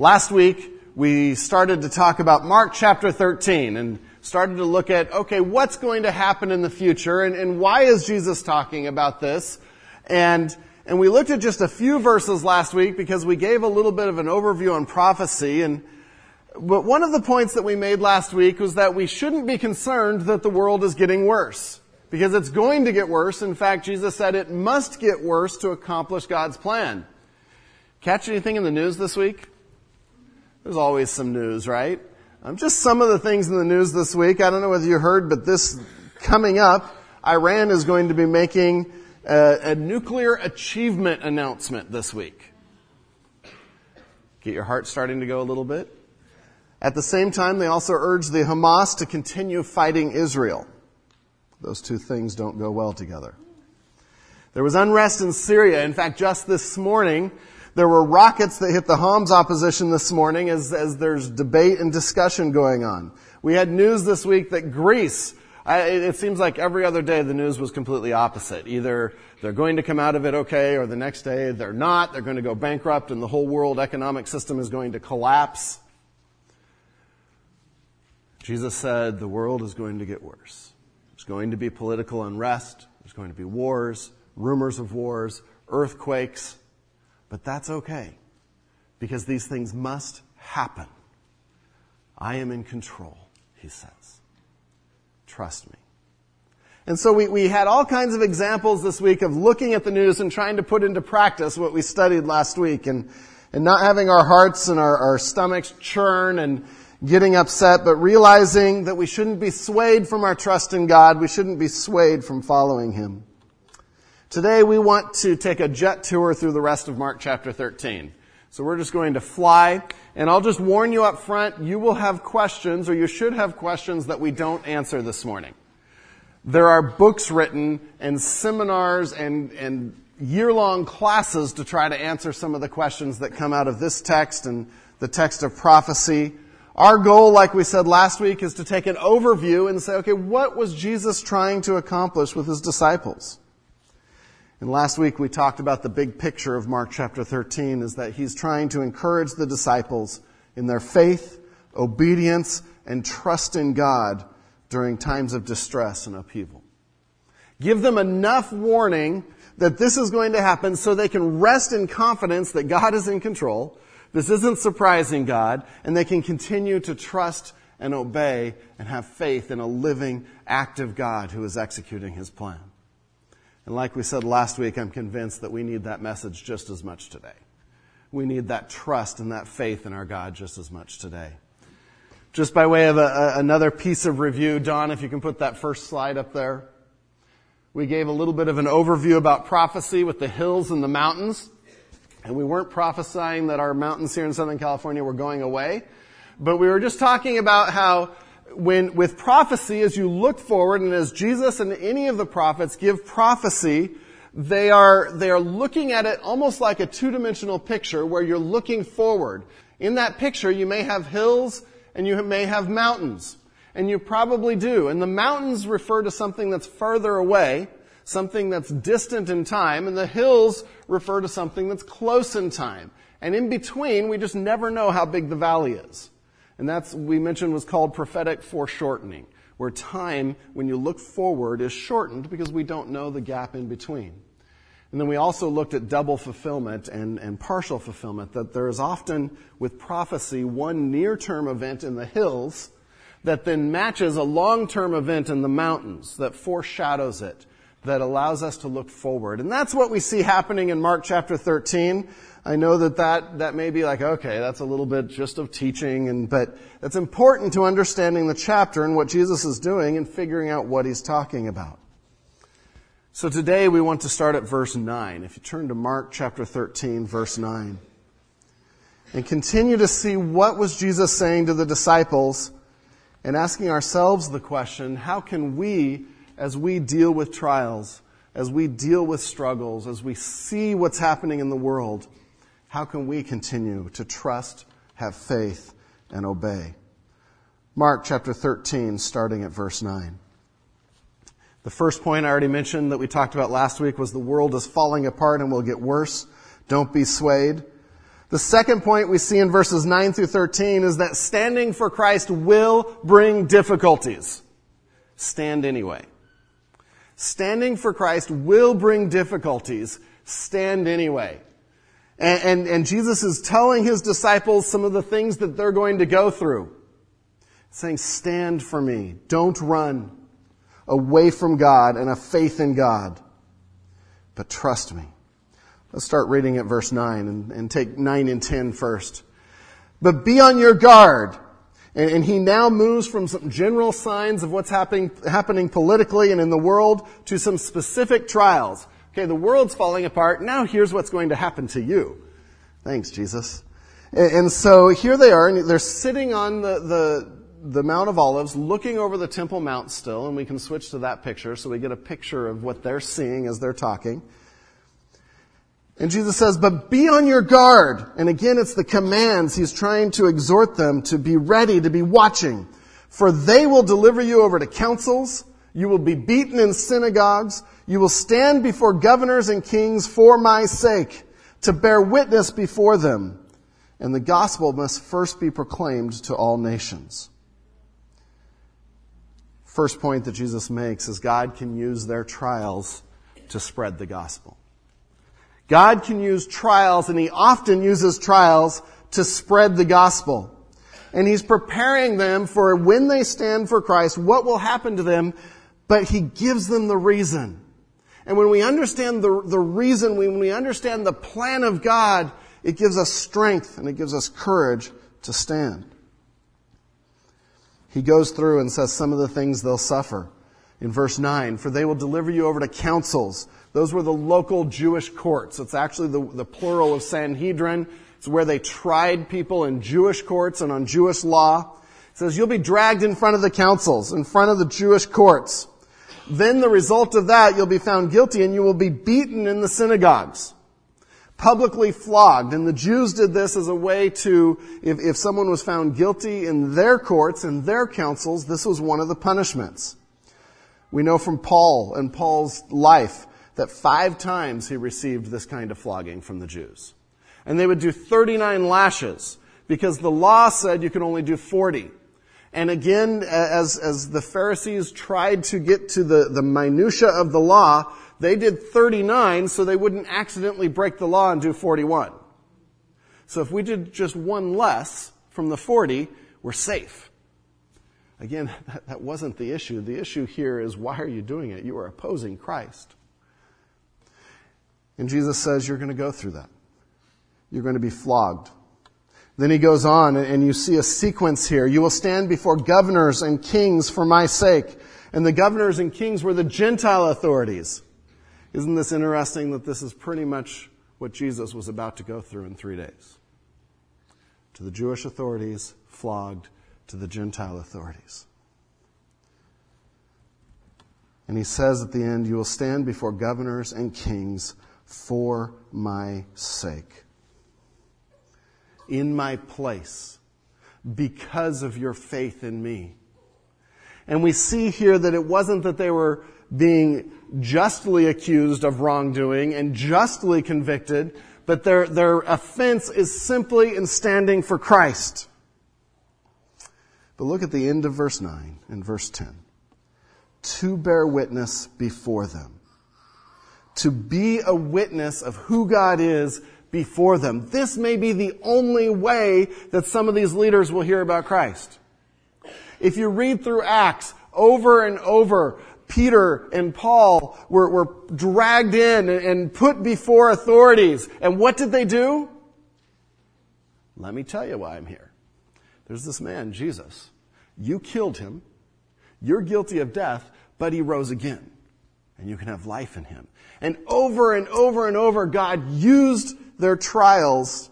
Last week, we started to talk about Mark chapter 13 and started to look at, okay, what's going to happen in the future and, and why is Jesus talking about this? And, and we looked at just a few verses last week because we gave a little bit of an overview on prophecy and but one of the points that we made last week was that we shouldn't be concerned that the world is getting worse. Because it's going to get worse. In fact, Jesus said it must get worse to accomplish God's plan. Catch anything in the news this week? There's always some news, right? Um, just some of the things in the news this week. I don't know whether you heard, but this coming up, Iran is going to be making a, a nuclear achievement announcement this week. Get your heart starting to go a little bit? At the same time, they also urge the Hamas to continue fighting Israel. Those two things don't go well together. There was unrest in Syria. In fact, just this morning, there were rockets that hit the Homs opposition this morning as, as there's debate and discussion going on. We had news this week that Greece, I, it seems like every other day the news was completely opposite. Either they're going to come out of it okay, or the next day they're not, they're going to go bankrupt and the whole world economic system is going to collapse. Jesus said the world is going to get worse. There's going to be political unrest. There's going to be wars, rumors of wars, earthquakes. But that's okay because these things must happen. I am in control, he says. Trust me. And so we, we had all kinds of examples this week of looking at the news and trying to put into practice what we studied last week and, and not having our hearts and our, our stomachs churn and, getting upset, but realizing that we shouldn't be swayed from our trust in God. We shouldn't be swayed from following Him. Today we want to take a jet tour through the rest of Mark chapter 13. So we're just going to fly, and I'll just warn you up front, you will have questions, or you should have questions that we don't answer this morning. There are books written and seminars and, and year-long classes to try to answer some of the questions that come out of this text and the text of prophecy. Our goal, like we said last week, is to take an overview and say, okay, what was Jesus trying to accomplish with his disciples? And last week we talked about the big picture of Mark chapter 13 is that he's trying to encourage the disciples in their faith, obedience, and trust in God during times of distress and upheaval. Give them enough warning that this is going to happen so they can rest in confidence that God is in control this isn't surprising God, and they can continue to trust and obey and have faith in a living, active God who is executing his plan. And like we said last week, I'm convinced that we need that message just as much today. We need that trust and that faith in our God just as much today. Just by way of a, a, another piece of review, Don, if you can put that first slide up there. We gave a little bit of an overview about prophecy with the hills and the mountains. And we weren't prophesying that our mountains here in Southern California were going away, but we were just talking about how when, with prophecy, as you look forward and as Jesus and any of the prophets give prophecy, they are, they are looking at it almost like a two-dimensional picture where you're looking forward. In that picture, you may have hills and you may have mountains. And you probably do. And the mountains refer to something that's further away, something that's distant in time, and the hills refer to something that's close in time. And in between, we just never know how big the valley is. And that's, we mentioned, was called prophetic foreshortening, where time, when you look forward, is shortened because we don't know the gap in between. And then we also looked at double fulfillment and, and partial fulfillment, that there is often, with prophecy, one near-term event in the hills that then matches a long-term event in the mountains that foreshadows it that allows us to look forward. And that's what we see happening in Mark chapter 13. I know that that, that may be like, okay, that's a little bit just of teaching, and, but it's important to understanding the chapter and what Jesus is doing and figuring out what he's talking about. So today we want to start at verse 9. If you turn to Mark chapter 13, verse 9, and continue to see what was Jesus saying to the disciples and asking ourselves the question, how can we as we deal with trials, as we deal with struggles, as we see what's happening in the world, how can we continue to trust, have faith, and obey? Mark chapter 13, starting at verse 9. The first point I already mentioned that we talked about last week was the world is falling apart and will get worse. Don't be swayed. The second point we see in verses 9 through 13 is that standing for Christ will bring difficulties. Stand anyway. Standing for Christ will bring difficulties. Stand anyway. And, and, and, Jesus is telling his disciples some of the things that they're going to go through. Saying, stand for me. Don't run away from God and a faith in God. But trust me. Let's start reading at verse 9 and, and take 9 and 10 first. But be on your guard. And, and he now moves from some general signs of what's happening, happening politically and in the world to some specific trials. Okay, the world's falling apart. Now here's what's going to happen to you. Thanks, Jesus. And, and so here they are, and they're sitting on the, the, the Mount of Olives, looking over the Temple Mount still, and we can switch to that picture so we get a picture of what they're seeing as they're talking. And Jesus says, but be on your guard. And again, it's the commands. He's trying to exhort them to be ready, to be watching. For they will deliver you over to councils. You will be beaten in synagogues. You will stand before governors and kings for my sake to bear witness before them. And the gospel must first be proclaimed to all nations. First point that Jesus makes is God can use their trials to spread the gospel. God can use trials, and He often uses trials to spread the gospel. And He's preparing them for when they stand for Christ, what will happen to them, but He gives them the reason. And when we understand the, the reason, when we understand the plan of God, it gives us strength and it gives us courage to stand. He goes through and says some of the things they'll suffer. In verse 9, for they will deliver you over to councils those were the local Jewish courts. It's actually the, the plural of Sanhedrin. It's where they tried people in Jewish courts and on Jewish law. It says, you'll be dragged in front of the councils, in front of the Jewish courts. Then the result of that, you'll be found guilty and you will be beaten in the synagogues. Publicly flogged. And the Jews did this as a way to, if, if someone was found guilty in their courts, and their councils, this was one of the punishments. We know from Paul and Paul's life that five times he received this kind of flogging from the Jews. And they would do 39 lashes because the law said you could only do 40. And again, as, as the Pharisees tried to get to the, the minutia of the law, they did 39 so they wouldn't accidentally break the law and do 41. So if we did just one less from the 40, we're safe. Again, that, that wasn't the issue. The issue here is why are you doing it? You are opposing Christ. And Jesus says, You're going to go through that. You're going to be flogged. Then he goes on, and you see a sequence here. You will stand before governors and kings for my sake. And the governors and kings were the Gentile authorities. Isn't this interesting that this is pretty much what Jesus was about to go through in three days? To the Jewish authorities, flogged, to the Gentile authorities. And he says at the end, You will stand before governors and kings for my sake. In my place. Because of your faith in me. And we see here that it wasn't that they were being justly accused of wrongdoing and justly convicted, but their, their offense is simply in standing for Christ. But look at the end of verse 9 and verse 10. To bear witness before them to be a witness of who God is before them. This may be the only way that some of these leaders will hear about Christ. If you read through Acts over and over, Peter and Paul were, were dragged in and put before authorities. And what did they do? Let me tell you why I'm here. There's this man, Jesus. You killed him. You're guilty of death, but he rose again. And you can have life in him. And over and over and over, God used their trials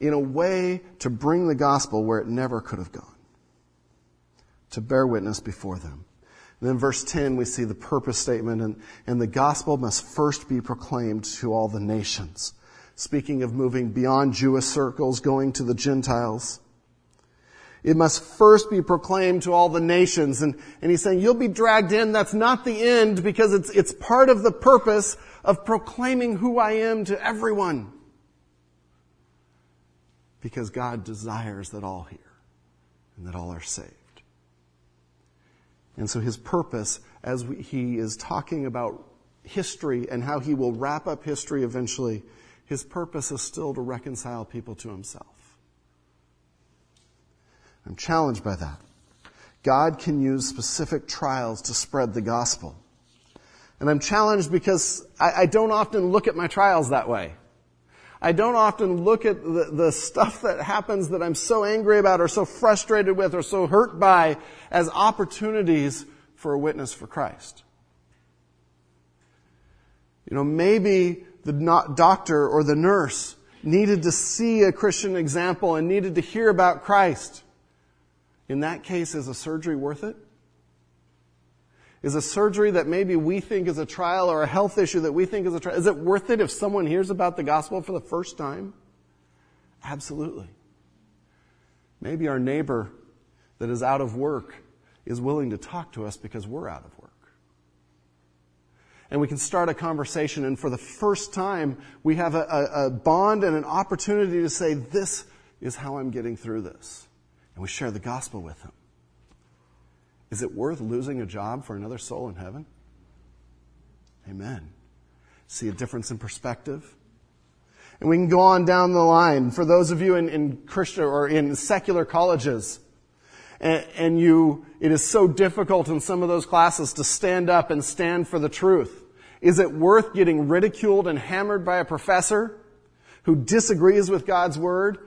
in a way to bring the gospel where it never could have gone, to bear witness before them. And then verse 10, we see the purpose statement, and, and the gospel must first be proclaimed to all the nations. Speaking of moving beyond Jewish circles, going to the Gentiles. It must first be proclaimed to all the nations. And, and he's saying, you'll be dragged in. That's not the end because it's, it's part of the purpose of proclaiming who I am to everyone. because God desires that all hear and that all are saved. And so his purpose, as we, he is talking about history and how he will wrap up history eventually, his purpose is still to reconcile people to himself. I'm challenged by that. God can use specific trials to spread the gospel. And I'm challenged because I, I don't often look at my trials that way. I don't often look at the, the, stuff that happens that I'm so angry about or so frustrated with or so hurt by as opportunities for a witness for Christ. You know, maybe the doctor or the nurse needed to see a Christian example and needed to hear about Christ. In that case, is a surgery worth it? Is a surgery that maybe we think is a trial or a health issue that we think is a trial, is it worth it if someone hears about the gospel for the first time? Absolutely. Maybe our neighbor that is out of work is willing to talk to us because we're out of work. And we can start a conversation, and for the first time, we have a, a, a bond and an opportunity to say, This is how I'm getting through this. And we share the gospel with them. Is it worth losing a job for another soul in heaven? Amen. See a difference in perspective? And we can go on down the line. For those of you in, in Christian or in secular colleges, and, and you, it is so difficult in some of those classes to stand up and stand for the truth. Is it worth getting ridiculed and hammered by a professor who disagrees with God's word?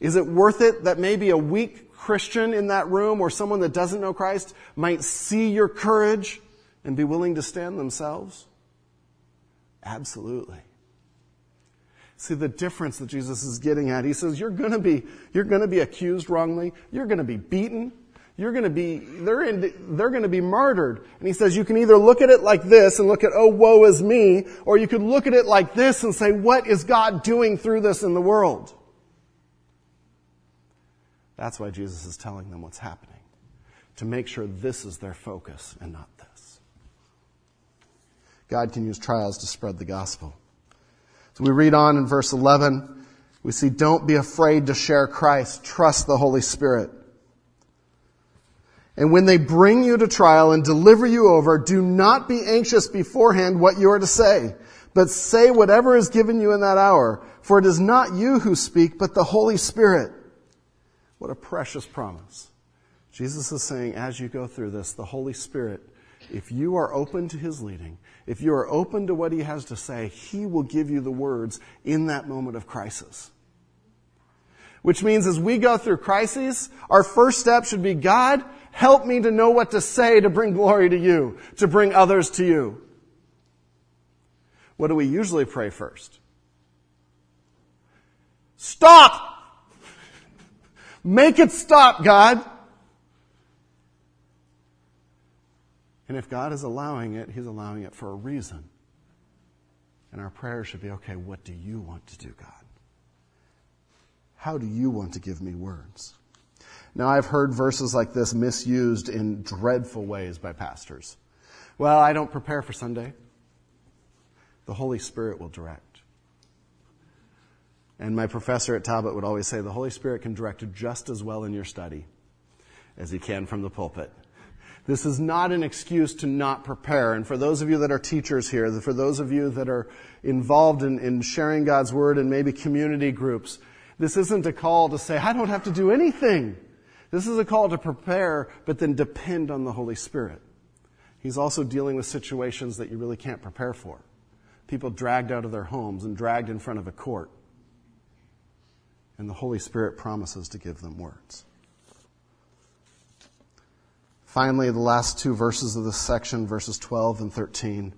Is it worth it that maybe a weak Christian in that room or someone that doesn't know Christ might see your courage and be willing to stand themselves? Absolutely. See the difference that Jesus is getting at. He says, you're gonna be, you're gonna be accused wrongly. You're gonna be beaten. You're gonna be, they're, in, they're gonna be martyred. And he says, you can either look at it like this and look at, oh, woe is me, or you could look at it like this and say, what is God doing through this in the world? That's why Jesus is telling them what's happening, to make sure this is their focus and not this. God can use trials to spread the gospel. So we read on in verse 11. We see, don't be afraid to share Christ. Trust the Holy Spirit. And when they bring you to trial and deliver you over, do not be anxious beforehand what you are to say, but say whatever is given you in that hour, for it is not you who speak, but the Holy Spirit. What a precious promise. Jesus is saying, as you go through this, the Holy Spirit, if you are open to His leading, if you are open to what He has to say, He will give you the words in that moment of crisis. Which means as we go through crises, our first step should be, God, help me to know what to say to bring glory to you, to bring others to you. What do we usually pray first? Stop! Make it stop, God. And if God is allowing it, He's allowing it for a reason. And our prayer should be okay, what do you want to do, God? How do you want to give me words? Now, I've heard verses like this misused in dreadful ways by pastors. Well, I don't prepare for Sunday. The Holy Spirit will direct. And my professor at Talbot would always say the Holy Spirit can direct just as well in your study as he can from the pulpit. This is not an excuse to not prepare. And for those of you that are teachers here, for those of you that are involved in, in sharing God's word and maybe community groups, this isn't a call to say, I don't have to do anything. This is a call to prepare, but then depend on the Holy Spirit. He's also dealing with situations that you really can't prepare for. People dragged out of their homes and dragged in front of a court and the Holy Spirit promises to give them words. Finally, the last two verses of this section, verses 12 and 13.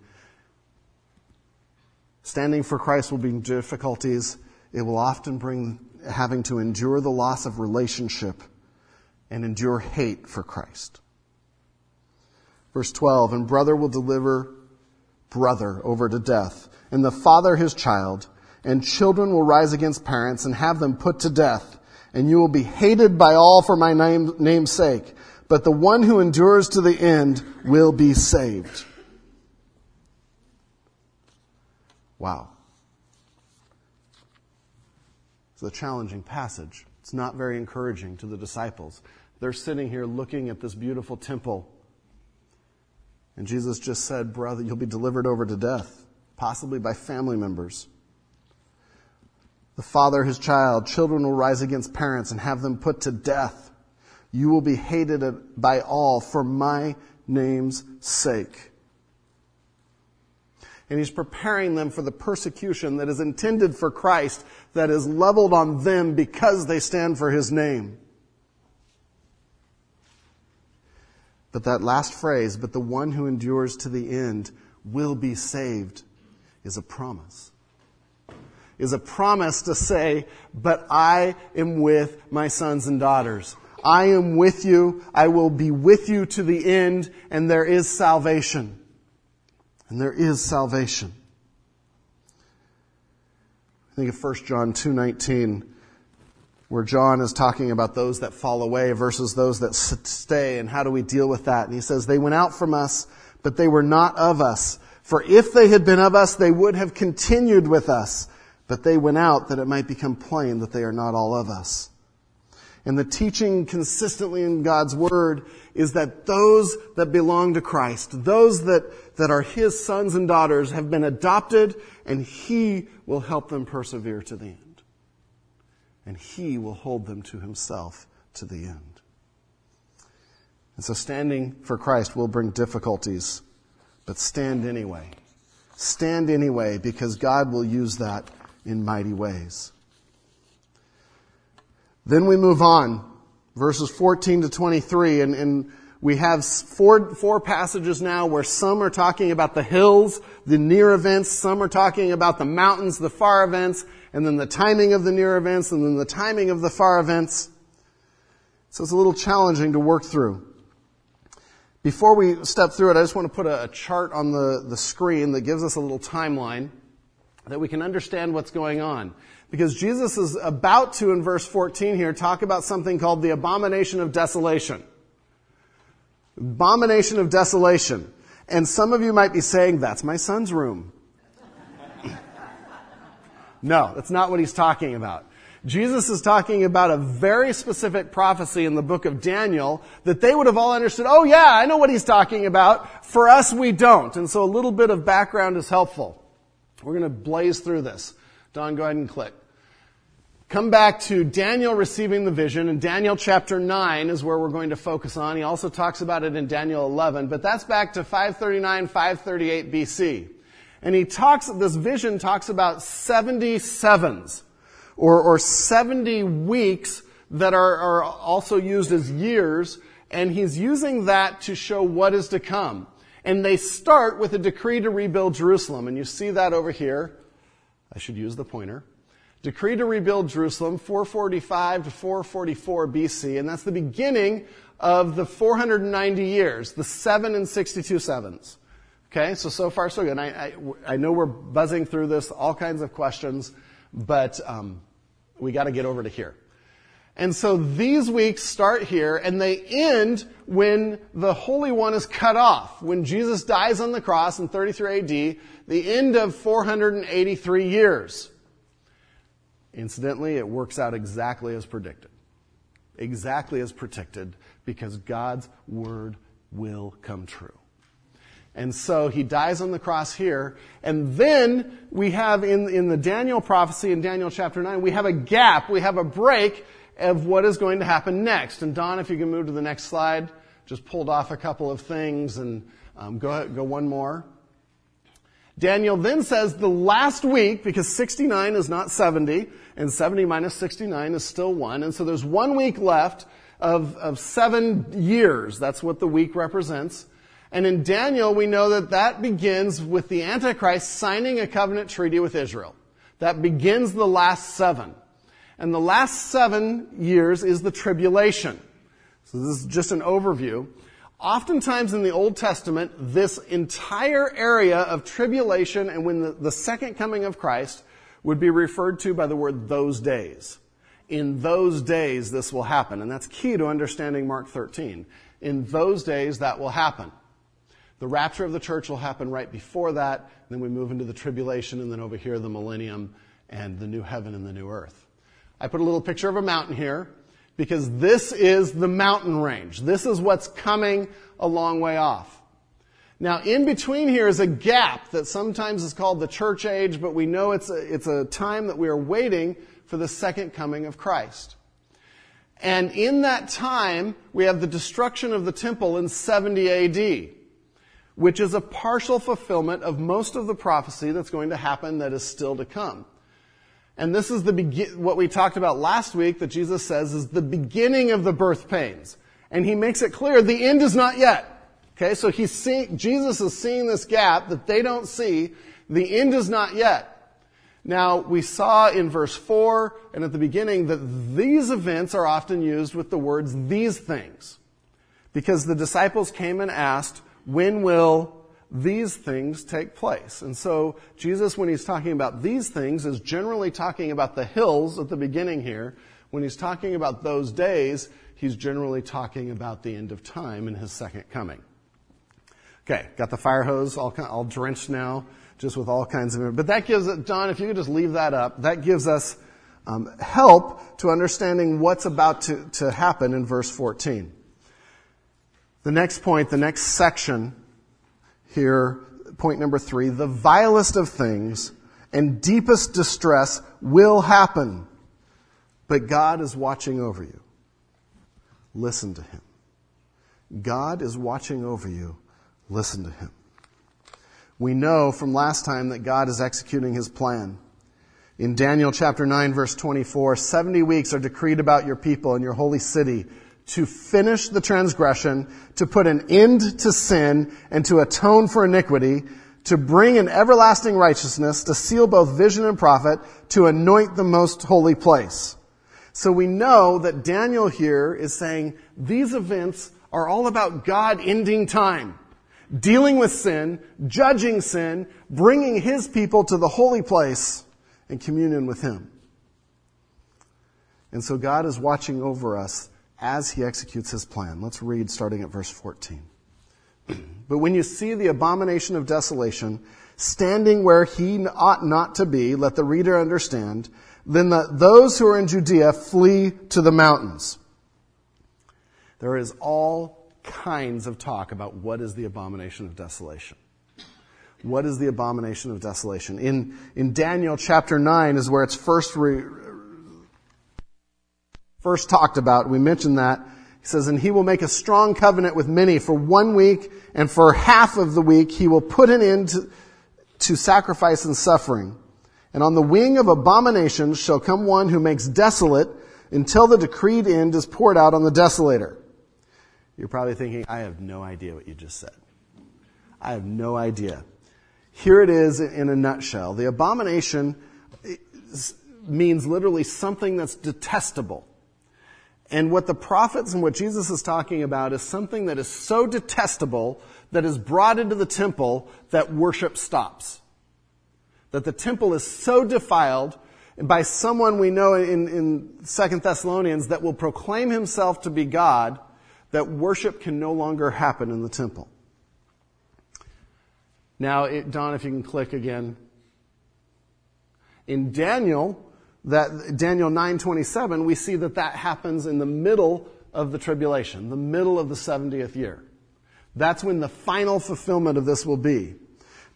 Standing for Christ will bring difficulties. It will often bring having to endure the loss of relationship and endure hate for Christ. Verse 12, and brother will deliver brother over to death, and the father his child, and children will rise against parents and have them put to death. And you will be hated by all for my name, name's sake. But the one who endures to the end will be saved. Wow. It's a challenging passage. It's not very encouraging to the disciples. They're sitting here looking at this beautiful temple. And Jesus just said, Brother, you'll be delivered over to death, possibly by family members. The father, his child, children will rise against parents and have them put to death. You will be hated by all for my name's sake. And he's preparing them for the persecution that is intended for Christ, that is leveled on them because they stand for his name. But that last phrase, but the one who endures to the end will be saved, is a promise. Is a promise to say, but I am with my sons and daughters. I am with you. I will be with you to the end, and there is salvation. And there is salvation. Think of 1 John 2:19 where John is talking about those that fall away versus those that stay and how do we deal with that? And he says they went out from us, but they were not of us. For if they had been of us, they would have continued with us. But they went out that it might become plain that they are not all of us. And the teaching consistently in God's Word is that those that belong to Christ, those that, that are His sons and daughters, have been adopted, and He will help them persevere to the end. And He will hold them to Himself to the end. And so standing for Christ will bring difficulties, but stand anyway. Stand anyway because God will use that in mighty ways. Then we move on, verses 14 to 23, and, and we have four, four passages now where some are talking about the hills, the near events, some are talking about the mountains, the far events, and then the timing of the near events, and then the timing of the far events. So it's a little challenging to work through. Before we step through it, I just want to put a, a chart on the, the screen that gives us a little timeline that we can understand what's going on. Because Jesus is about to, in verse 14 here, talk about something called the abomination of desolation. Abomination of desolation. And some of you might be saying, that's my son's room. no, that's not what he's talking about. Jesus is talking about a very specific prophecy in the book of Daniel that they would have all understood, oh yeah, I know what he's talking about. For us, we don't. And so a little bit of background is helpful. We're going to blaze through this. Don, go ahead and click. Come back to Daniel receiving the vision, and Daniel chapter 9 is where we're going to focus on. He also talks about it in Daniel 11, but that's back to 539, 538 BC. And he talks, this vision talks about 77s, or, or 70 weeks that are, are also used as years, and he's using that to show what is to come. And they start with a decree to rebuild Jerusalem. And you see that over here. I should use the pointer. Decree to rebuild Jerusalem, 445 to 444 BC. And that's the beginning of the 490 years, the 7 and 62 sevens. Okay, so so far so good. I, I, I know we're buzzing through this, all kinds of questions, but um, we got to get over to here. And so these weeks start here and they end when the Holy One is cut off. When Jesus dies on the cross in 33 AD, the end of 483 years. Incidentally, it works out exactly as predicted. Exactly as predicted because God's word will come true. And so he dies on the cross here. And then we have in, in the Daniel prophecy in Daniel chapter 9, we have a gap, we have a break of what is going to happen next. And Don, if you can move to the next slide, just pulled off a couple of things and um, go, go one more. Daniel then says the last week, because 69 is not 70, and 70 minus 69 is still 1, and so there's one week left of, of seven years. That's what the week represents. And in Daniel, we know that that begins with the Antichrist signing a covenant treaty with Israel. That begins the last seven. And the last seven years is the tribulation. So this is just an overview. Oftentimes in the Old Testament, this entire area of tribulation and when the, the second coming of Christ would be referred to by the word those days. In those days, this will happen. And that's key to understanding Mark 13. In those days, that will happen. The rapture of the church will happen right before that. Then we move into the tribulation and then over here, the millennium and the new heaven and the new earth. I put a little picture of a mountain here because this is the mountain range. This is what's coming a long way off. Now, in between here is a gap that sometimes is called the church age, but we know it's a, it's a time that we are waiting for the second coming of Christ. And in that time, we have the destruction of the temple in 70 AD, which is a partial fulfillment of most of the prophecy that's going to happen that is still to come. And this is the what we talked about last week that Jesus says is the beginning of the birth pains. And he makes it clear the end is not yet. Okay, so he's Jesus is seeing this gap that they don't see. The end is not yet. Now, we saw in verse 4 and at the beginning that these events are often used with the words these things. Because the disciples came and asked, when will these things take place? And so Jesus, when he's talking about these things, is generally talking about the hills at the beginning here. When he's talking about those days, he's generally talking about the end of time and his second coming. Okay, got the fire hose all, all drenched now, just with all kinds of. But that gives it, Don, if you could just leave that up, that gives us um, help to understanding what's about to, to happen in verse 14. The next point, the next section here, point number three, the vilest of things and deepest distress will happen, but God is watching over you. Listen to Him. God is watching over you Listen to him. We know from last time that God is executing his plan. In Daniel chapter 9 verse 24, 70 weeks are decreed about your people and your holy city to finish the transgression, to put an end to sin, and to atone for iniquity, to bring an everlasting righteousness, to seal both vision and prophet, to anoint the most holy place. So we know that Daniel here is saying these events are all about God ending time dealing with sin, judging sin, bringing his people to the holy place in communion with him. And so God is watching over us as he executes his plan. Let's read starting at verse 14. but when you see the abomination of desolation standing where he ought not to be, let the reader understand, then the, those who are in Judea flee to the mountains. There is all kinds of talk about what is the abomination of desolation. What is the abomination of desolation? In, in Daniel chapter 9 is where it's first, re, first talked about. We mentioned that. He says, and he will make a strong covenant with many for one week, and for half of the week he will put an end to, to sacrifice and suffering. And on the wing of abominations shall come one who makes desolate until the decreed end is poured out on the desolator. You're probably thinking, I have no idea what you just said. I have no idea. Here it is in a nutshell. The abomination means literally something that's detestable. And what the prophets and what Jesus is talking about is something that is so detestable that is brought into the temple that worship stops. That the temple is so defiled by someone we know in, in Second Thessalonians that will proclaim himself to be God that worship can no longer happen in the temple. Now, it, Don, if you can click again. In Daniel, that Daniel 9:27, we see that that happens in the middle of the tribulation, the middle of the 70th year. That's when the final fulfillment of this will be.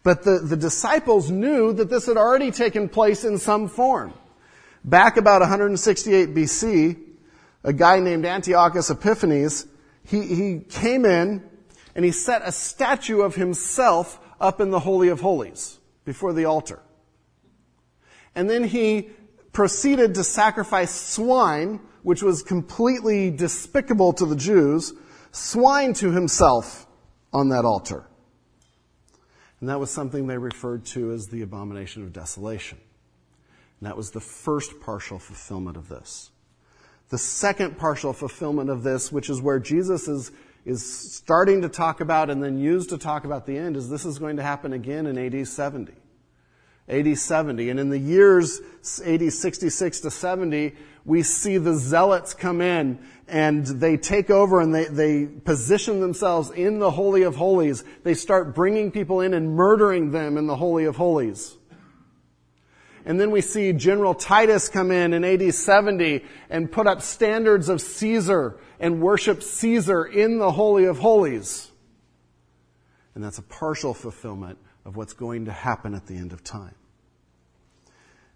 But the, the disciples knew that this had already taken place in some form. Back about 168 BC, a guy named Antiochus Epiphanes he, he came in and he set a statue of himself up in the Holy of Holies before the altar. And then he proceeded to sacrifice swine, which was completely despicable to the Jews, swine to himself on that altar. And that was something they referred to as the abomination of desolation. And that was the first partial fulfillment of this the second partial fulfillment of this, which is where Jesus is, is starting to talk about and then used to talk about the end, is this is going to happen again in AD 70. AD 70. And in the years AD 66 to 70, we see the zealots come in and they take over and they, they position themselves in the Holy of Holies. They start bringing people in and murdering them in the Holy of Holies. And then we see General Titus come in in AD 70 and put up standards of Caesar and worship Caesar in the Holy of Holies. And that's a partial fulfillment of what's going to happen at the end of time.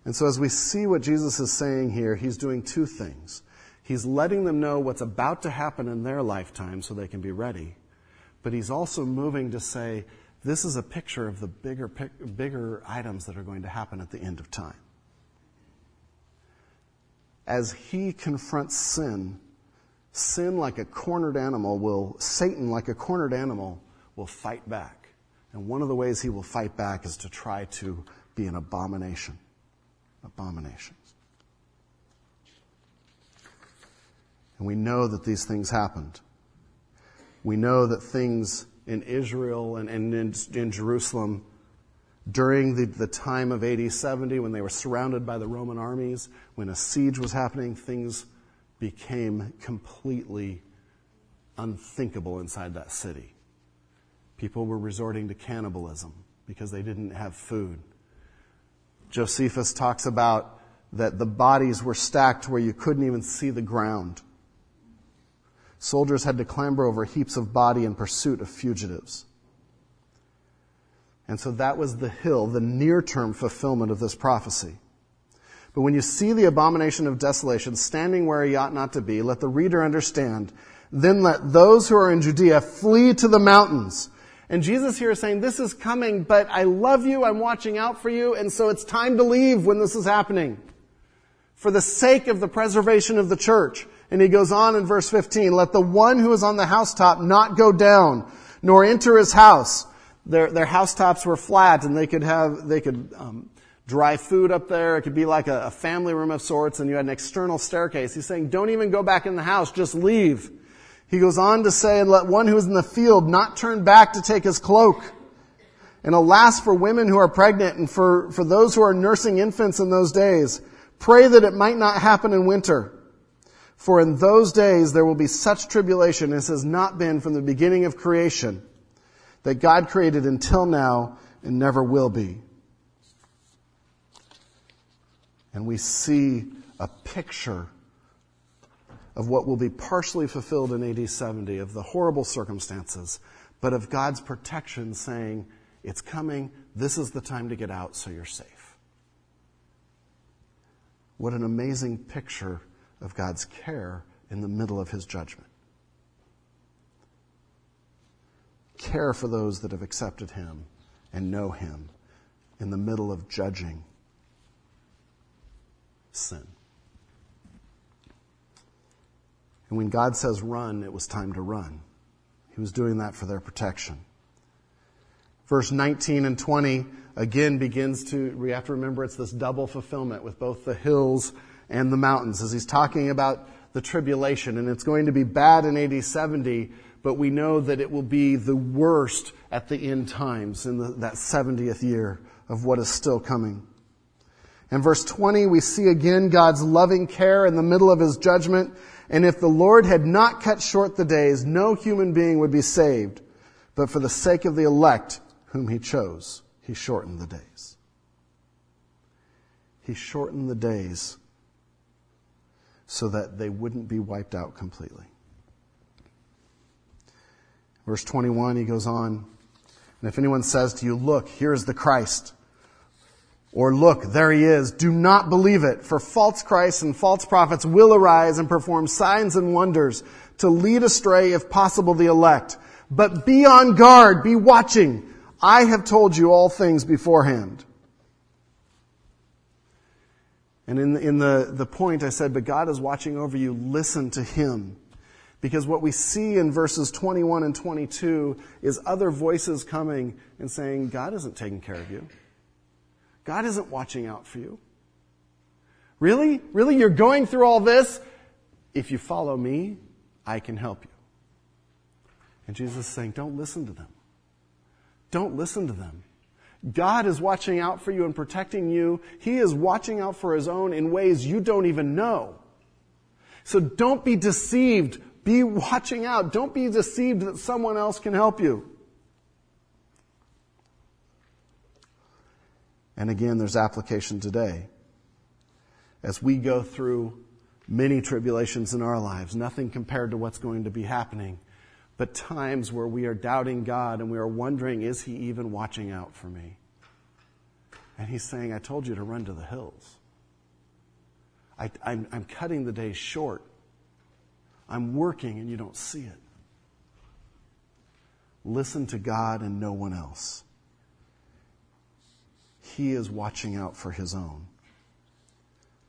And so as we see what Jesus is saying here, he's doing two things. He's letting them know what's about to happen in their lifetime so they can be ready. But he's also moving to say, this is a picture of the bigger, bigger items that are going to happen at the end of time. As he confronts sin, sin like a cornered animal will, Satan like a cornered animal will fight back. And one of the ways he will fight back is to try to be an abomination. Abominations. And we know that these things happened. We know that things in Israel and, and in, in, Jerusalem during the, the time of AD 70 when they were surrounded by the Roman armies, when a siege was happening, things became completely unthinkable inside that city. People were resorting to cannibalism because they didn't have food. Josephus talks about that the bodies were stacked where you couldn't even see the ground. Soldiers had to clamber over heaps of body in pursuit of fugitives. And so that was the hill, the near term fulfillment of this prophecy. But when you see the abomination of desolation standing where he ought not to be, let the reader understand. Then let those who are in Judea flee to the mountains. And Jesus here is saying, this is coming, but I love you, I'm watching out for you, and so it's time to leave when this is happening. For the sake of the preservation of the church. And he goes on in verse 15, let the one who is on the housetop not go down, nor enter his house. Their, their housetops were flat and they could have, they could, um, dry food up there. It could be like a, a family room of sorts and you had an external staircase. He's saying, don't even go back in the house, just leave. He goes on to say, and let one who is in the field not turn back to take his cloak. And alas for women who are pregnant and for, for those who are nursing infants in those days. Pray that it might not happen in winter. For in those days there will be such tribulation as has not been from the beginning of creation that God created until now and never will be. And we see a picture of what will be partially fulfilled in AD 70 of the horrible circumstances, but of God's protection saying, it's coming, this is the time to get out so you're safe. What an amazing picture of God's care in the middle of his judgment. Care for those that have accepted him and know him in the middle of judging sin. And when God says run, it was time to run. He was doing that for their protection. Verse 19 and 20 again begins to, we have to remember it's this double fulfillment with both the hills and the mountains as he's talking about the tribulation. And it's going to be bad in AD 70, but we know that it will be the worst at the end times in the, that 70th year of what is still coming. In verse 20, we see again God's loving care in the middle of his judgment. And if the Lord had not cut short the days, no human being would be saved. But for the sake of the elect whom he chose, he shortened the days. He shortened the days so that they wouldn't be wiped out completely. Verse 21, he goes on, and if anyone says to you, look, here is the Christ, or look, there he is, do not believe it, for false Christs and false prophets will arise and perform signs and wonders to lead astray, if possible, the elect. But be on guard, be watching. I have told you all things beforehand. And in, the, in the, the point I said, but God is watching over you, listen to Him. Because what we see in verses 21 and 22 is other voices coming and saying, God isn't taking care of you. God isn't watching out for you. Really? Really? You're going through all this? If you follow me, I can help you. And Jesus is saying, don't listen to them. Don't listen to them. God is watching out for you and protecting you. He is watching out for His own in ways you don't even know. So don't be deceived. Be watching out. Don't be deceived that someone else can help you. And again, there's application today. As we go through many tribulations in our lives, nothing compared to what's going to be happening, but times where we are doubting God and we are wondering, is He even watching out for me? And He's saying, I told you to run to the hills. I, am cutting the day short. I'm working and you don't see it. Listen to God and no one else. He is watching out for His own.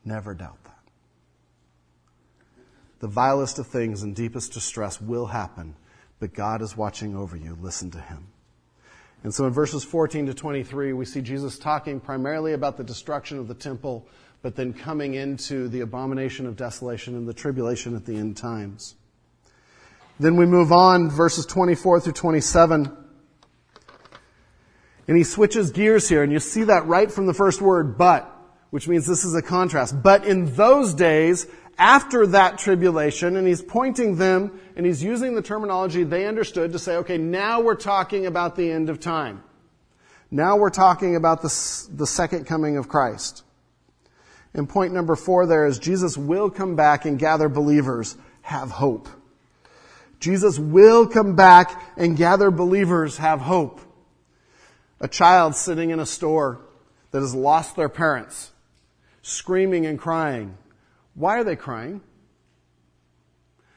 Never doubt that. The vilest of things and deepest distress will happen, but God is watching over you. Listen to Him. And so in verses 14 to 23, we see Jesus talking primarily about the destruction of the temple, but then coming into the abomination of desolation and the tribulation at the end times. Then we move on, verses 24 through 27. And he switches gears here, and you see that right from the first word, but, which means this is a contrast. But in those days, after that tribulation, and he's pointing them, and he's using the terminology they understood to say, okay, now we're talking about the end of time. Now we're talking about the, the second coming of Christ. And point number four there is Jesus will come back and gather believers. Have hope. Jesus will come back and gather believers. Have hope. A child sitting in a store that has lost their parents, screaming and crying. Why are they crying?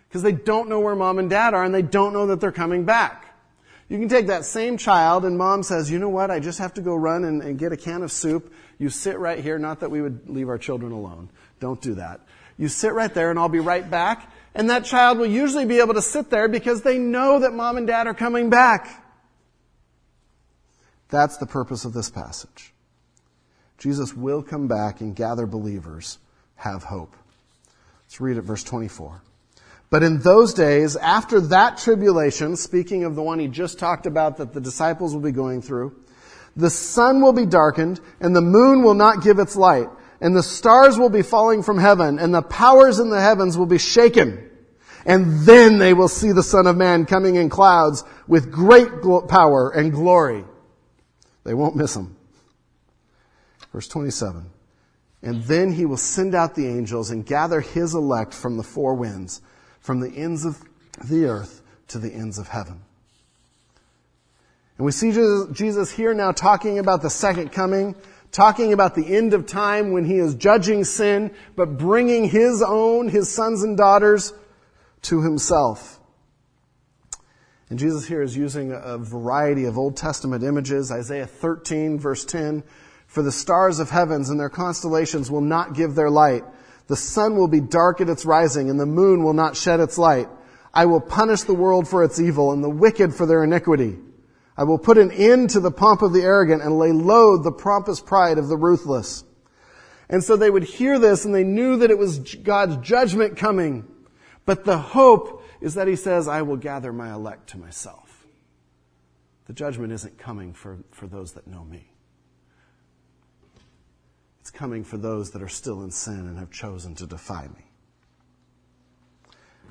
Because they don't know where mom and dad are and they don't know that they're coming back. You can take that same child and mom says, you know what, I just have to go run and, and, get a can of soup. You sit right here, not that we would leave our children alone. Don't do that. You sit right there and I'll be right back. And that child will usually be able to sit there because they know that mom and dad are coming back. That's the purpose of this passage. Jesus will come back and gather believers. Have hope. Let's read it, verse 24. But in those days, after that tribulation, speaking of the one he just talked about that the disciples will be going through, the sun will be darkened and the moon will not give its light and the stars will be falling from heaven and the powers in the heavens will be shaken. And then they will see the Son of Man coming in clouds with great power and glory. They won't miss him. Verse 27. And then he will send out the angels and gather his elect from the four winds, from the ends of the earth to the ends of heaven. And we see Jesus here now talking about the second coming, talking about the end of time when he is judging sin, but bringing his own, his sons and daughters, to himself. And Jesus here is using a variety of Old Testament images. Isaiah 13 verse 10, for the stars of heavens and their constellations will not give their light. The sun will be dark at its rising and the moon will not shed its light. I will punish the world for its evil and the wicked for their iniquity. I will put an end to the pomp of the arrogant and lay low the pompous pride of the ruthless. And so they would hear this and they knew that it was God's judgment coming. But the hope is that he says, I will gather my elect to myself. The judgment isn't coming for, for those that know me. It's coming for those that are still in sin and have chosen to defy me.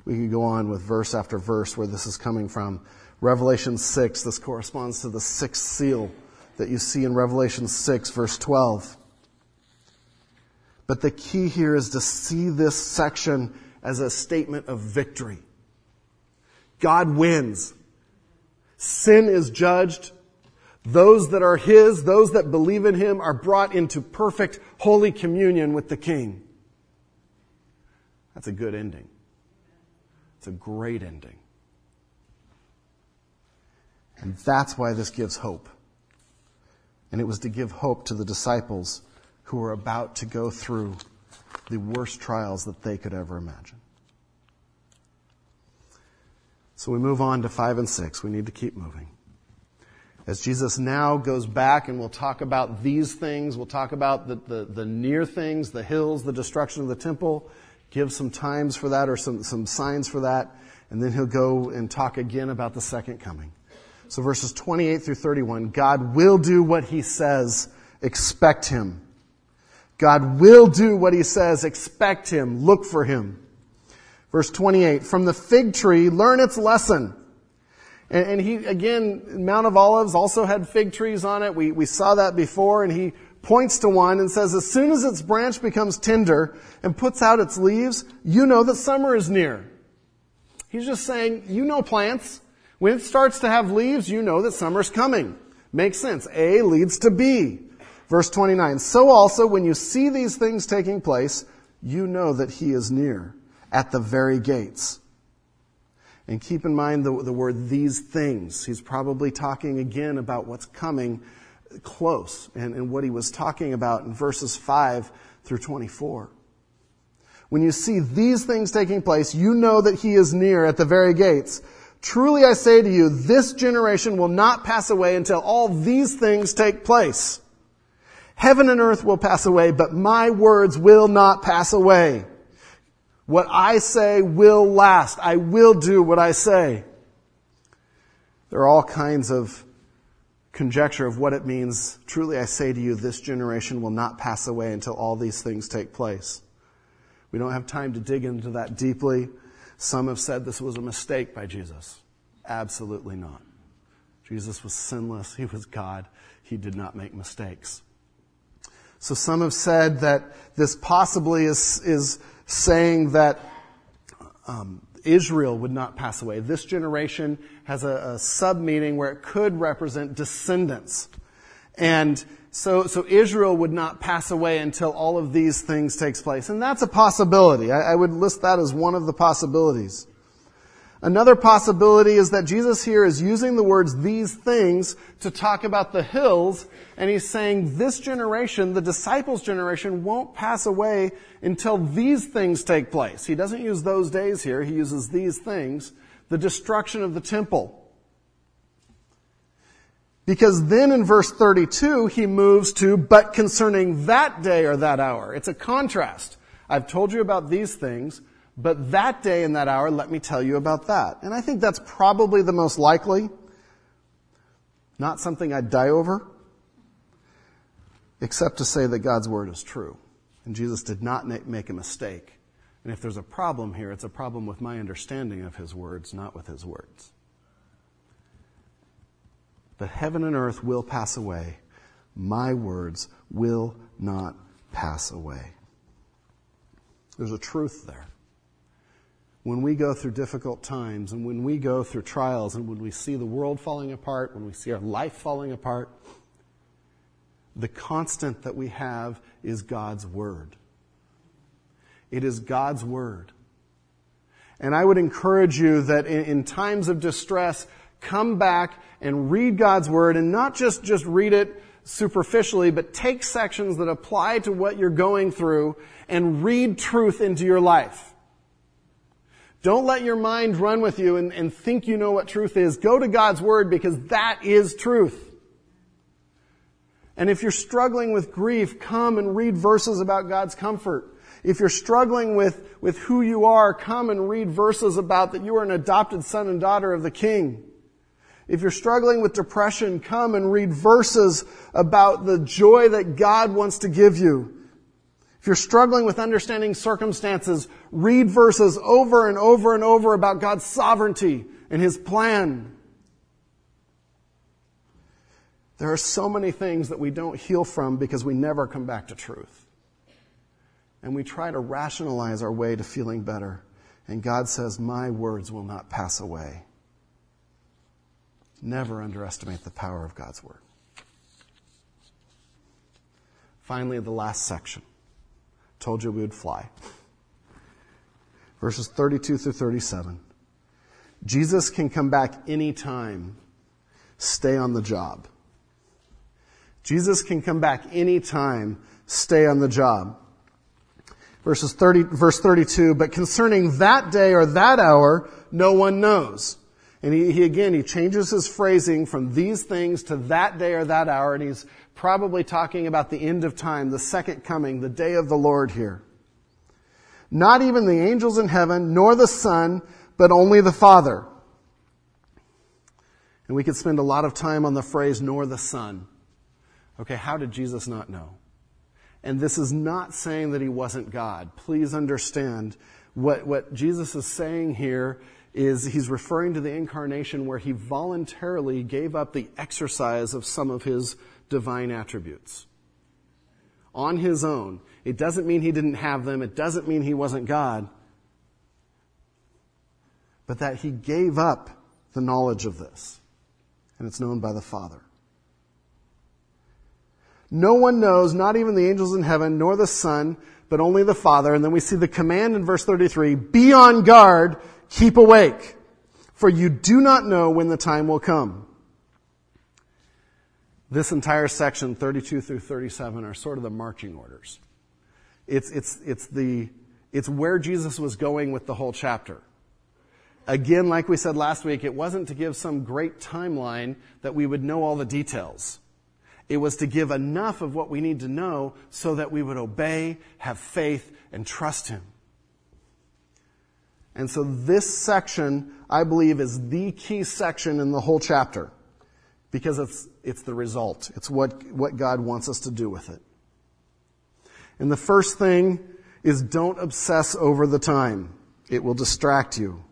We could go on with verse after verse where this is coming from. Revelation 6, this corresponds to the sixth seal that you see in Revelation 6, verse 12. But the key here is to see this section as a statement of victory. God wins. Sin is judged. Those that are His, those that believe in Him are brought into perfect holy communion with the King. That's a good ending. It's a great ending. And that's why this gives hope. And it was to give hope to the disciples who were about to go through the worst trials that they could ever imagine. So we move on to 5 and 6. We need to keep moving. As Jesus now goes back and we'll talk about these things, we'll talk about the, the, the, near things, the hills, the destruction of the temple, give some times for that or some, some signs for that, and then he'll go and talk again about the second coming. So verses 28 through 31, God will do what he says, expect him. God will do what he says, expect him, look for him. Verse 28, from the fig tree, learn its lesson. And, and, he, again, Mount of Olives also had fig trees on it. We, we saw that before, and he points to one and says, as soon as its branch becomes tender and puts out its leaves, you know that summer is near. He's just saying, you know plants. When it starts to have leaves, you know that summer's coming. Makes sense. A leads to B. Verse 29. So also, when you see these things taking place, you know that he is near at the very gates. And keep in mind the, the word these things. He's probably talking again about what's coming close and, and what he was talking about in verses 5 through 24. When you see these things taking place, you know that he is near at the very gates. Truly I say to you, this generation will not pass away until all these things take place. Heaven and earth will pass away, but my words will not pass away. What I say will last. I will do what I say. There are all kinds of conjecture of what it means. Truly I say to you, this generation will not pass away until all these things take place. We don't have time to dig into that deeply. Some have said this was a mistake by Jesus. Absolutely not. Jesus was sinless. He was God. He did not make mistakes. So some have said that this possibly is, is saying that um, Israel would not pass away. This generation has a, a sub meaning where it could represent descendants. And so, so Israel would not pass away until all of these things takes place. And that's a possibility. I, I would list that as one of the possibilities. Another possibility is that Jesus here is using the words these things to talk about the hills, and he's saying this generation, the disciples' generation, won't pass away until these things take place. He doesn't use those days here, he uses these things. The destruction of the temple. Because then in verse 32, he moves to, but concerning that day or that hour. It's a contrast. I've told you about these things, but that day and that hour, let me tell you about that. And I think that's probably the most likely. Not something I'd die over, except to say that God's word is true. And Jesus did not make a mistake. And if there's a problem here, it's a problem with my understanding of his words, not with his words. But heaven and earth will pass away. My words will not pass away. There's a truth there when we go through difficult times and when we go through trials and when we see the world falling apart, when we see our life falling apart, the constant that we have is God's Word. It is God's Word. And I would encourage you that in, in, times of distress, come back and read God's Word and not just, just read it superficially, but take sections that apply to what you're going through and read truth into your life. Don't let your mind run with you and, and think you know what truth is. Go to God's Word because that is truth. And if you're struggling with grief, come and read verses about God's comfort. If you're struggling with, with who you are, come and read verses about that you are an adopted son and daughter of the King. If you're struggling with depression, come and read verses about the joy that God wants to give you. If you're struggling with understanding circumstances, read verses over and over and over about God's sovereignty and His plan. There are so many things that we don't heal from because we never come back to truth. And we try to rationalize our way to feeling better. And God says, My words will not pass away. Never underestimate the power of God's word. Finally, the last section. Told you we would fly. Verses 32 through 37. Jesus can come back anytime. Stay on the job. Jesus can come back anytime. Stay on the job. Verses 30, verse 32, but concerning that day or that hour, no one knows. And he, he, again, he changes his phrasing from these things to that day or that hour, and he's probably talking about the end of time, the second coming, the day of the Lord here. Not even the angels in heaven, nor the Son, but only the Father. And we could spend a lot of time on the phrase, nor the Son. Okay, how did Jesus not know? And this is not saying that he wasn't God. Please understand what, what Jesus is saying here is he's referring to the incarnation where he voluntarily gave up the exercise of some of his divine attributes. on his own. It doesn't mean he didn't have them. It doesn't mean he wasn't God. But that he gave up the knowledge of this. And it's known by the Father. No one knows, not even the angels in heaven, nor the Son, but only the Father. And then we see the command in verse 33, be on guard, keep awake, for you do not know when the time will come. This entire section, 32 through 37, are sort of the marching orders. It's, it's, it's the, it's where Jesus was going with the whole chapter. Again, like we said last week, it wasn't to give some great timeline that we would know all the details. It was to give enough of what we need to know so that we would obey, have faith, and trust Him. And so this section, I believe, is the key section in the whole chapter because it's, it's the result. It's what, what God wants us to do with it. And the first thing is don't obsess over the time. It will distract you.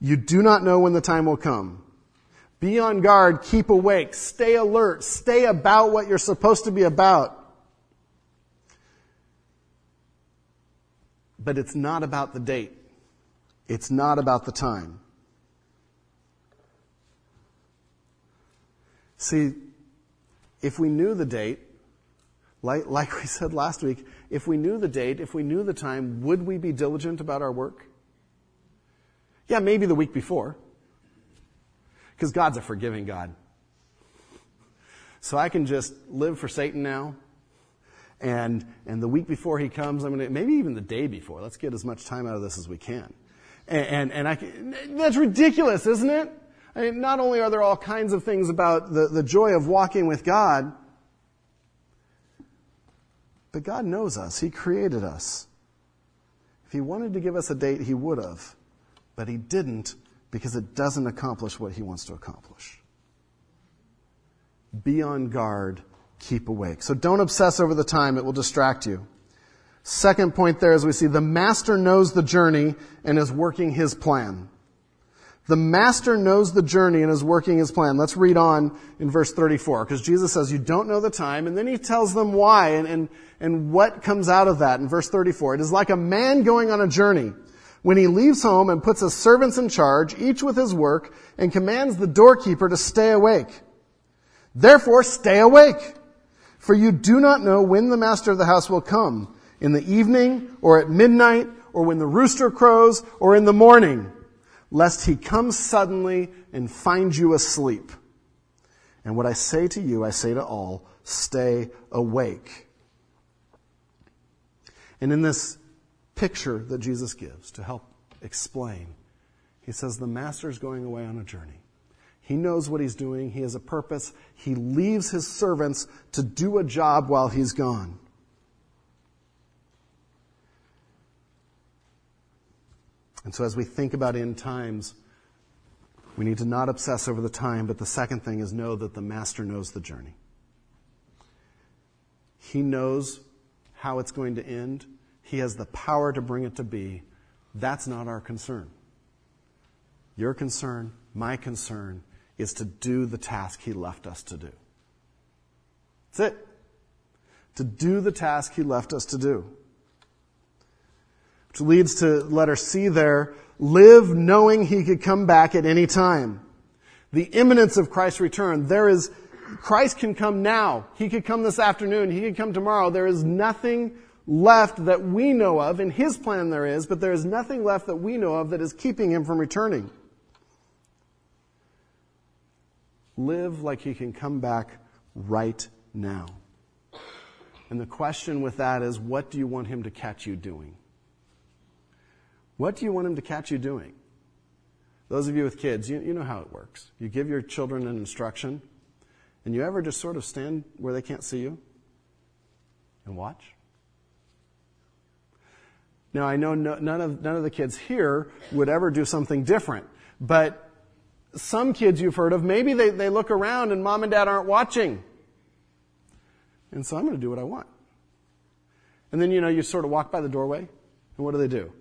You do not know when the time will come. Be on guard, keep awake, stay alert, stay about what you're supposed to be about. But it's not about the date. It's not about the time. See, if we knew the date, like, like we said last week, if we knew the date, if we knew the time, would we be diligent about our work? Yeah, maybe the week before. Because God's a forgiving God. So I can just live for Satan now. And, and the week before he comes, I'm going to, maybe even the day before, let's get as much time out of this as we can. And, and, and I can, that's ridiculous, isn't it? I mean, not only are there all kinds of things about the, the joy of walking with God, but God knows us. He created us. If He wanted to give us a date, He would have. But He didn't because it doesn't accomplish what he wants to accomplish. Be on guard, keep awake. So don't obsess over the time, it will distract you. Second point there is we see the master knows the journey and is working his plan. The master knows the journey and is working his plan. Let's read on in verse 34, because Jesus says, you don't know the time, and then he tells them why and, and, and what comes out of that in verse 34. It is like a man going on a journey when he leaves home and puts his servants in charge, each with his work, and commands the doorkeeper to stay awake. Therefore, stay awake, for you do not know when the master of the house will come, in the evening, or at midnight, or when the rooster crows, or in the morning, lest he come suddenly and find you asleep. And what I say to you, I say to all, stay awake. And in this picture that Jesus gives to help explain. He says the master is going away on a journey. He knows what he's doing. He has a purpose. He leaves his servants to do a job while he's gone. And so as we think about end times, we need to not obsess over the time, but the second thing is know that the master knows the journey. He knows how it's going to end. He has the power to bring it to be. That's not our concern. Your concern, my concern, is to do the task He left us to do. That's it. To do the task He left us to do. Which leads to letter C there, live knowing He could come back at any time. The imminence of Christ's return. There is, Christ can come now. He could come this afternoon. He could come tomorrow. There is nothing left that we know of. In His plan there is, but there is nothing left that we know of that is keeping Him from returning. Live like He can come back right now. And the question with that is, what do you want Him to catch you doing? What do you want Him to catch you doing? Those of you with kids, you, you know how it works. You give your children an instruction, and you ever just sort of stand where they can't see you and watch? Now, I know no, none, of, none of the kids here would ever do something different, but some kids you've heard of, maybe they, they look around and mom and dad aren't watching. And so I'm going to do what I want. And then, you know, you sort of walk by the doorway, and what do they do?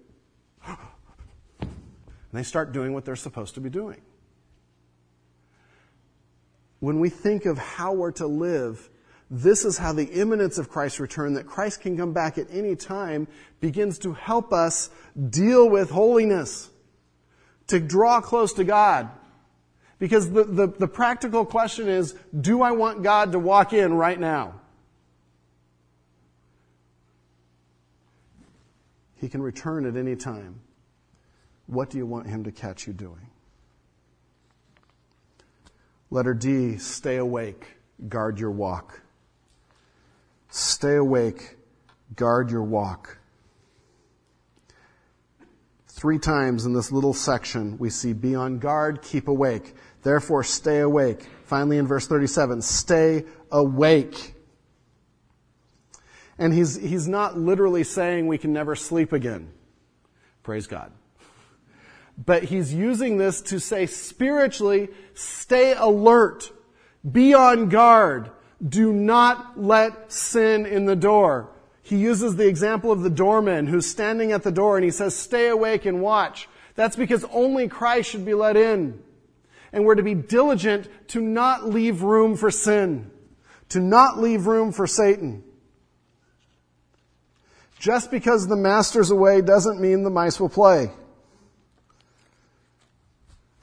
And they start doing what they're supposed to be doing. When we think of how we're to live, this is how the imminence of Christ's return, that Christ can come back at any time, begins to help us deal with holiness, to draw close to God. Because the, the, the practical question is, do I want God to walk in right now? He can return at any time. What do you want him to catch you doing? Letter D, stay awake, guard your walk. Stay awake, guard your walk. Three times in this little section, we see be on guard, keep awake. Therefore, stay awake. Finally, in verse 37, stay awake. And he's, he's not literally saying we can never sleep again. Praise God. But he's using this to say spiritually, stay alert, be on guard, do not let sin in the door. He uses the example of the doorman who's standing at the door and he says, stay awake and watch. That's because only Christ should be let in. And we're to be diligent to not leave room for sin, to not leave room for Satan. Just because the master's away doesn't mean the mice will play.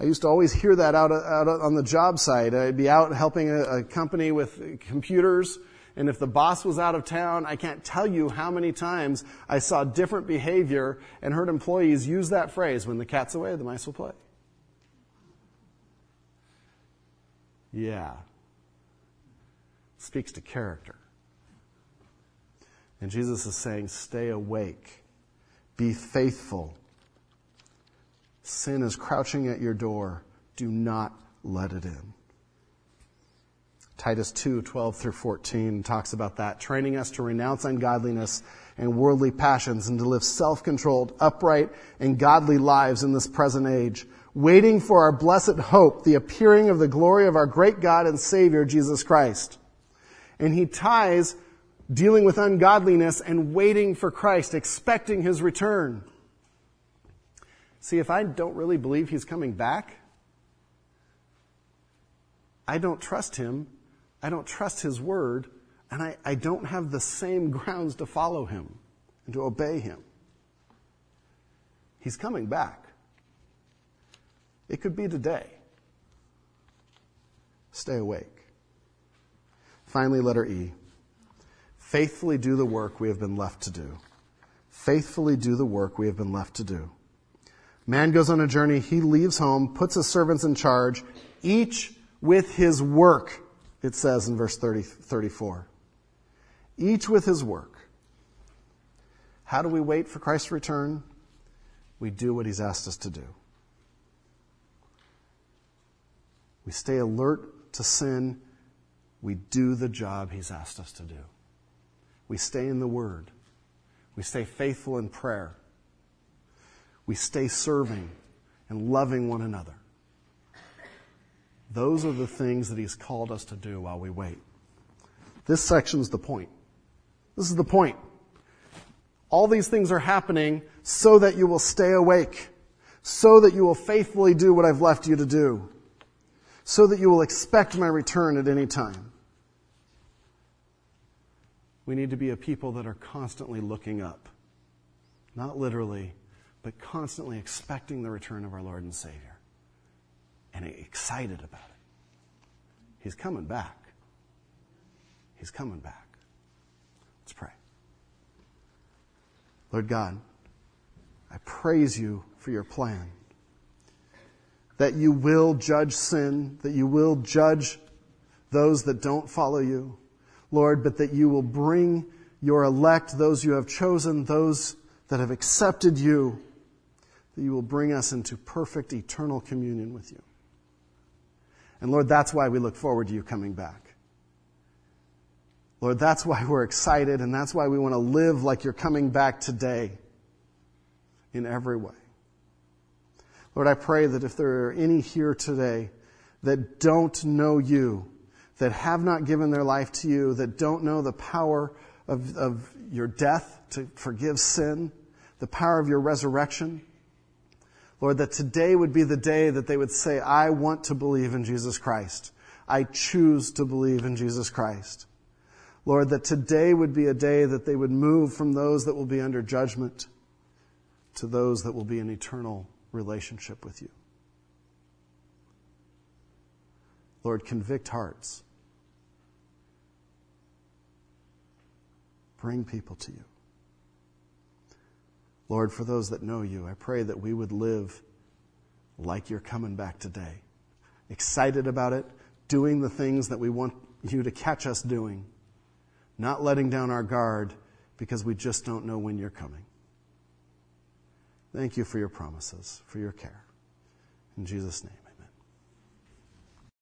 I used to always hear that out, out on the job site. I'd be out helping a, a, company with computers, and if the boss was out of town, I can't tell you how many times I saw different behavior and heard employees use that phrase when the cat's away, the mice will play. Yeah. Speaks to character. And Jesus is saying, stay awake, be faithful Sin is crouching at your door. Do not let it in. Titus 2, 12 through 14 talks about that, training us to renounce ungodliness and worldly passions and to live self-controlled, upright, and godly lives in this present age, waiting for our blessed hope, the appearing of the glory of our great God and Savior, Jesus Christ. And he ties dealing with ungodliness and waiting for Christ, expecting his return. See, if I don't really believe he's coming back, I don't trust him. I don't trust his word. And I, I don't have the same grounds to follow him and to obey him. He's coming back. It could be today. Stay awake. Finally, letter E. Faithfully do the work we have been left to do. Faithfully do the work we have been left to do. Man goes on a journey, he leaves home, puts his servants in charge, each with his work, it says in verse 30, 34. Each with his work. How do we wait for Christ's return? We do what he's asked us to do. We stay alert to sin. We do the job he's asked us to do. We stay in the Word. We stay faithful in prayer we stay serving and loving one another. Those are the things that He's called us to do while we wait. This section is the point. This is the point. All these things are happening so that you will stay awake, so that you will faithfully do what I've left you to do, so that you will expect my return at any time. We need to be a people that are constantly looking up, not literally, but constantly expecting the return of our Lord and Savior and excited about it. He's coming back. He's coming back. Let's pray. Lord God, I praise you for your plan. That you will judge sin, that you will judge those that don't follow you, Lord, but that you will bring your elect, those you have chosen, those that have accepted you, that you will bring us into perfect eternal communion with you. And Lord, that's why we look forward to you coming back. Lord, that's why we're excited and that's why we want to live like you're coming back today in every way. Lord, I pray that if there are any here today that don't know you, that have not given their life to you, that don't know the power of, of your death to forgive sin, the power of your resurrection, Lord, that today would be the day that they would say, I want to believe in Jesus Christ. I choose to believe in Jesus Christ. Lord, that today would be a day that they would move from those that will be under judgment to those that will be in eternal relationship with you. Lord, convict hearts. Bring people to you. Lord, for those that know you, I pray that we would live like you're coming back today. Excited about it, doing the things that we want you to catch us doing, not letting down our guard because we just don't know when you're coming. Thank you for your promises, for your care. In Jesus' name.